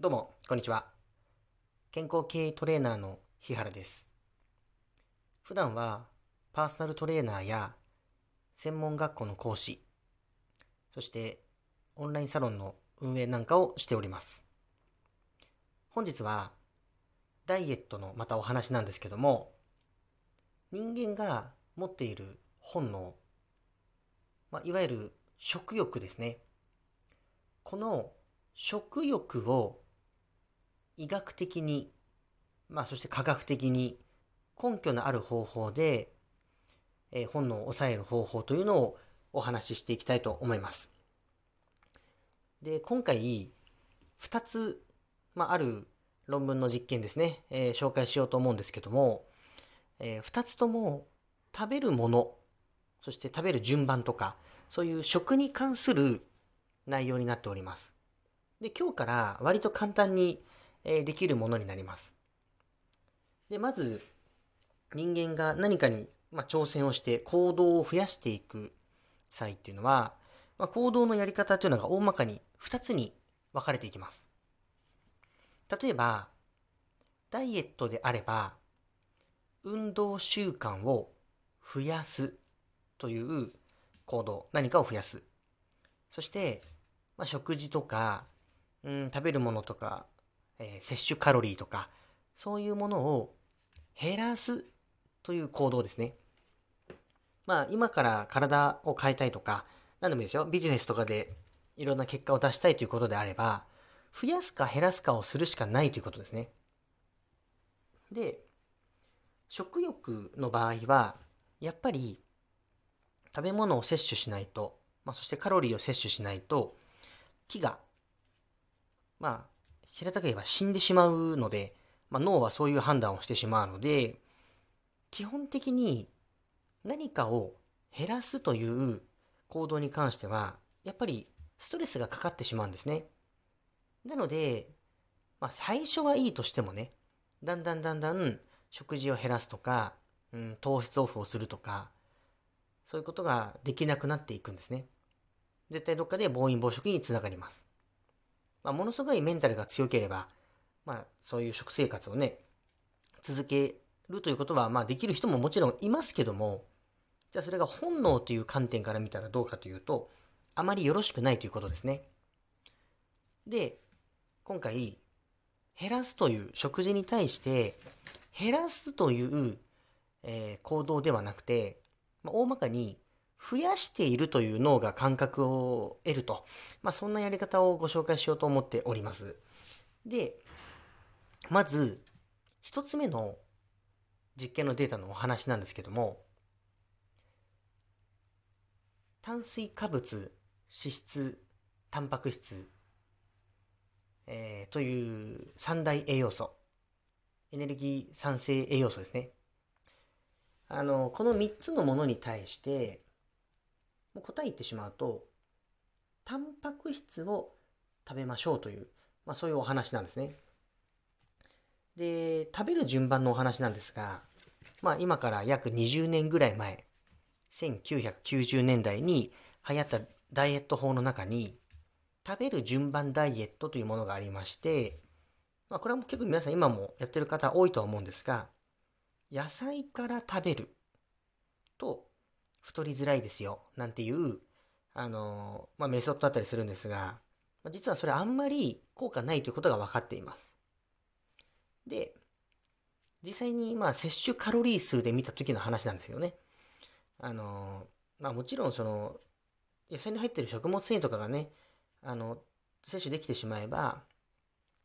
どうも、こんにちは。健康経営トレーナーの日原です。普段はパーソナルトレーナーや専門学校の講師、そしてオンラインサロンの運営なんかをしております。本日はダイエットのまたお話なんですけども、人間が持っている本能、まあ、いわゆる食欲ですね。この食欲を医学的に、まあそして科学的に根拠のある方法で、えー本能を抑える方法というのをお話ししていきたいと思います。で、今回、2つ、まあ、ある論文の実験ですね、えー紹介しようと思うんですけども、え2つとも食べるもの、そして食べる順番とか、そういう食に関する内容になっております。で、今日から割と簡単に、えーできるものになります。で、まず、人間が何かに、まあ、挑戦をして行動を増やしていく際っていうのは、まあ、行動のやり方というのが大まかに2つに分かれていきます。例えば、ダイエットであれば、運動習慣を増やすという行動、何かを増やす。そして、まあ、食事とか、うん、食べるものとか、えー摂取カロリーとか、そういうものを減らすという行動ですね。まあ、今から体を変えたいとか、何でもいいですよ。ビジネスとかでいろんな結果を出したいということであれば、増やすか減らすかをするしかないということですね。で、食欲の場合は、やっぱり食べ物を摂取しないと、まあ、そしてカロリーを摂取しないと、気が、まあ、平たく言えば死んでしまうので、まあ、脳はそういう判断をしてしまうので、基本的に何かを減らすという行動に関しては、やっぱりストレスがかかってしまうんですね。なので、まあ、最初はいいとしてもね、だんだんだんだん食事を減らすとか、うん、糖質オフをするとか、そういうことができなくなっていくんですね。絶対どっかで暴飲暴食につながります。まあ、ものすごいメンタルが強ければ、まあ、そういう食生活をね、続けるということは、まあ、できる人ももちろんいますけども、じゃあそれが本能という観点から見たらどうかというと、あまりよろしくないということですね。で、今回、減らすという食事に対して、減らすという、えー行動ではなくて、まあ、大まかに増やしているという脳が感覚を得ると、まあ、そんなやり方をご紹介しようと思っております。で、まず、一つ目の実験のデータのお話なんですけども、炭水化物、脂質、タンパク質、えーという三大栄養素、エネルギー産生栄養素ですね。あの、この3つのものに対して、もう答え言ってしまうと、タンパク質を食べましょうという、まあそういうお話なんですね。で、食べる順番のお話なんですが、まあ今から約20年ぐらい前、1990年代に流行ったダイエット法の中に、食べる順番ダイエットというものがありまして、まあこれは結構皆さん今もやってる方多いとは思うんですが、野菜から食べると太りづらいですよ、なんていう、あのまあ、メソッドだったりするんですが、ま実はそれあんまり効果ないということが分かっています。で、実際にまあ摂取カロリー数で見た時の話なんですよね。あのまあもちろんその野菜に入ってる食物繊維とかがね、あの摂取できてしまえば、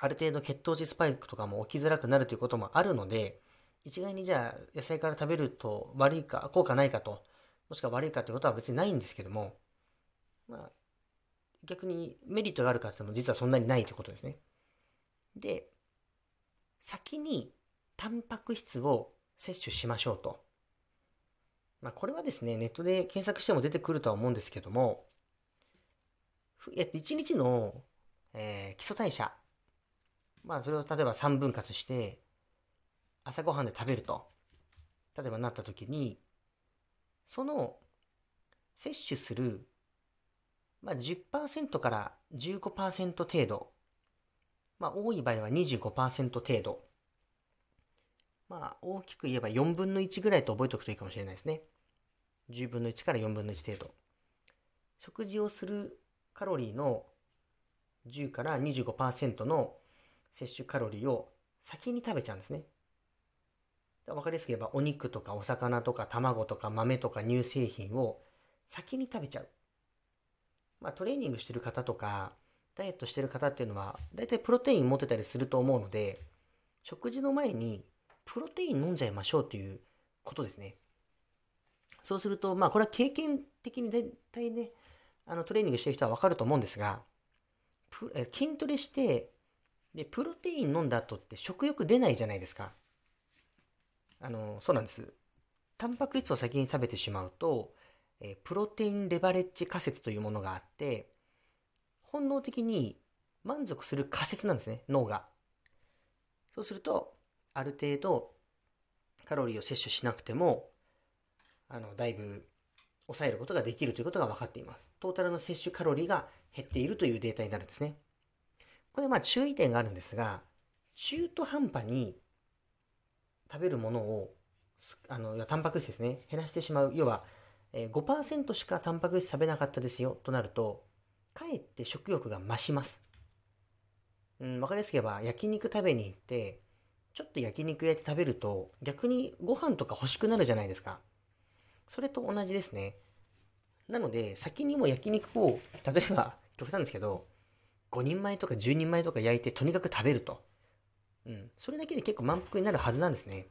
ある程度血糖値スパイクとかも起きづらくなるということもあるので、一概にじゃあ野菜から食べると悪いか、効果ないかと、もしくは悪いかということは別にないんですけども、まあ、逆にメリットがあるかっても実はそんなにないということですね。で、先にタンパク質を摂取しましょうと。まあ、これはですね、ネットで検索しても出てくるとは思うんですけども、ふえっと、1日の、えー基礎代謝、まあ、それを例えば3分割して、朝ごはんで食べると、例えばなった時に、その摂取する、まあ、10%から15%程度まあ、多い場合は25%程度。まあ、大きく言えば4分の1ぐらいと覚えておくといいかもしれないですね。10分の1から4分の1程度。食事をするカロリーの10から25%の摂取カロリーを先に食べちゃうんですね。わかりやすく言えばお肉とかお魚とか卵とか豆とか乳製品を先に食べちゃう。まあトレーニングしてる方とかダイエットしてる方っていうのは大体プロテイン持ってたりすると思うので食事の前にプロテイン飲んじゃいましょうということですね。そうすると、まあこれは経験的に大体ね、あのトレーニングしてる人はわかると思うんですが、筋トレしてで、プロテイン飲んだ後って食欲出ないじゃないですか。あの、そうなんです。タンパク質を先に食べてしまうと、えプロテインレバレッジ仮説というものがあって、本能的に満足する仮説なんですね、脳が。そうすると、ある程度カロリーを摂取しなくても、あの、だいぶ抑えることができるということが分かっています。トータルの摂取カロリーが減っているというデータになるんですね。これまあ注意点があるんですが、中途半端に食べるものを、あの、タンパク質ですね、減らしてしまう。要は、え5%しかタンパク質食べなかったですよとなると、かえって食欲が増します。うん、わかりやすく言えば、焼肉食べに行って、ちょっと焼肉屋で食べると、逆にご飯とか欲しくなるじゃないですか。それと同じですね。なので、先にも焼肉を、例えば、極端ですけど、5人前とか10人前とか焼いてとにかく食べると。うん。それだけで結構満腹になるはずなんですね。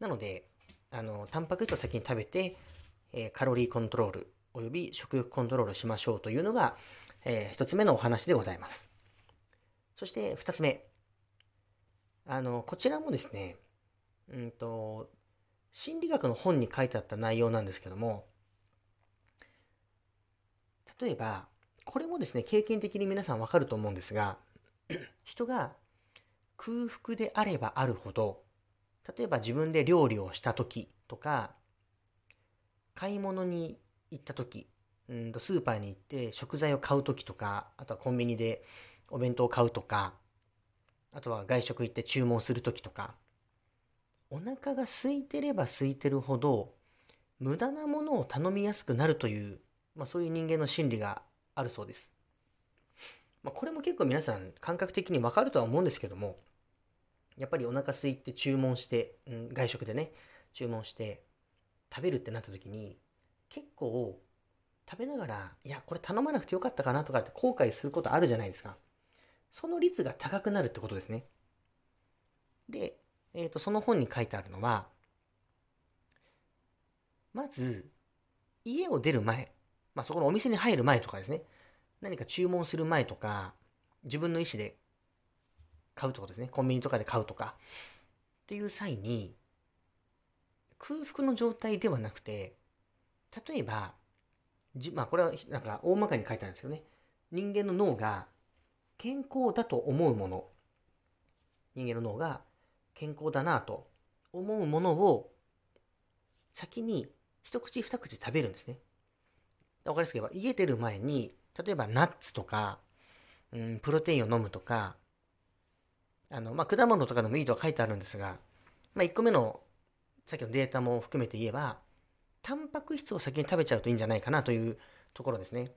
なので、あの、タンパク質を先に食べて、えー、カロリーコントロール、および食欲コントロールしましょうというのが、えー、一つ目のお話でございます。そして二つ目。あの、こちらもですね、うんと、心理学の本に書いてあった内容なんですけども、例えば、これもですね、経験的に皆さんわかると思うんですが、人が空腹であればあるほど、例えば自分で料理をした時とか、買い物に行った時、うんとスーパーに行って食材を買う時とか、あとはコンビニでお弁当を買うとか、あとは外食行って注文する時とか、お腹が空いてれば空いてるほど、無駄なものを頼みやすくなるという、まあそういう人間の心理があるそうです。まあ、これも結構皆さん感覚的にわかるとは思うんですけども、やっぱりお腹空いて注文して、うん、外食でね、注文して食べるってなった時に、結構食べながら、いや、これ頼まなくてよかったかなとかって後悔することあるじゃないですか。その率が高くなるってことですね。で、えっ、ー、と、その本に書いてあるのは、まず、家を出る前、まあ、そこのお店に入る前とかですね、何か注文する前とか、自分の意思で買うってことですね。コンビニとかで買うとか。っていう際に、空腹の状態ではなくて、例えば、じまあこれはなんか大まかに書いてあるんですよね。人間の脳が健康だと思うもの。人間の脳が健康だなと思うものを先に一口二口食べるんですね。わかりやすく言えば、家出る前に、例えばナッツとか、うん、プロテインを飲むとか、あの、まあ、果物とかでもいいとは書いてあるんですが、まあ、1個目の、さっきのデータも含めて言えば、タンパク質を先に食べちゃうといいんじゃないかなというところですね。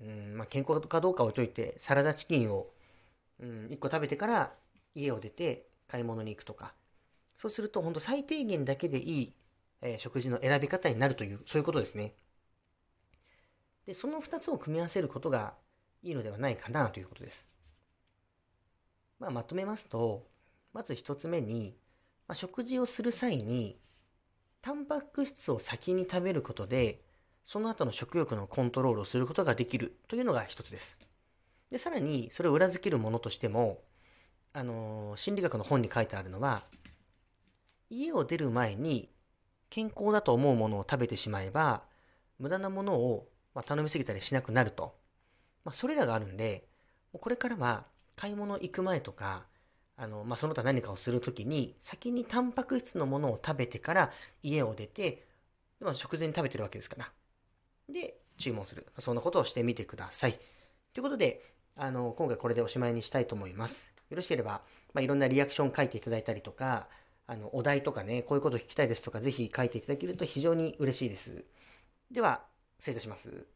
うん、まあ、健康かどうか置いといて、サラダチキンを、うん、1個食べてから家を出て買い物に行くとか、そうすると、本当最低限だけでいい、えー、食事の選び方になるという、そういうことですね。で、その2つを組み合わせることがいいのではないかなということです。まあ、まとめますと、まず1つ目に、まあ、食事をする際に、タンパク質を先に食べることで、その後の食欲のコントロールをすることができるというのが一つです。で、さらにそれを裏付けるものとしても、あのー、心理学の本に書いてあるのは、家を出る前に健康だと思うものを食べてしまえば、無駄なものをまあ、頼みすぎたりしなくなると。まあ、それらがあるんで、これからは買い物行く前とか、あの、まあ、その他何かをするときに、先にタンパク質のものを食べてから家を出て、まあ、食前に食べてるわけですから。で、注文する。そんなことをしてみてください。ということで、あの、今回これでおしまいにしたいと思います。よろしければ、まあ、いろんなリアクション書いていただいたりとか、あの、お題とかね、こういうこと聞きたいですとか、ぜひ書いていただけると非常に嬉しいです。では、失礼いたします。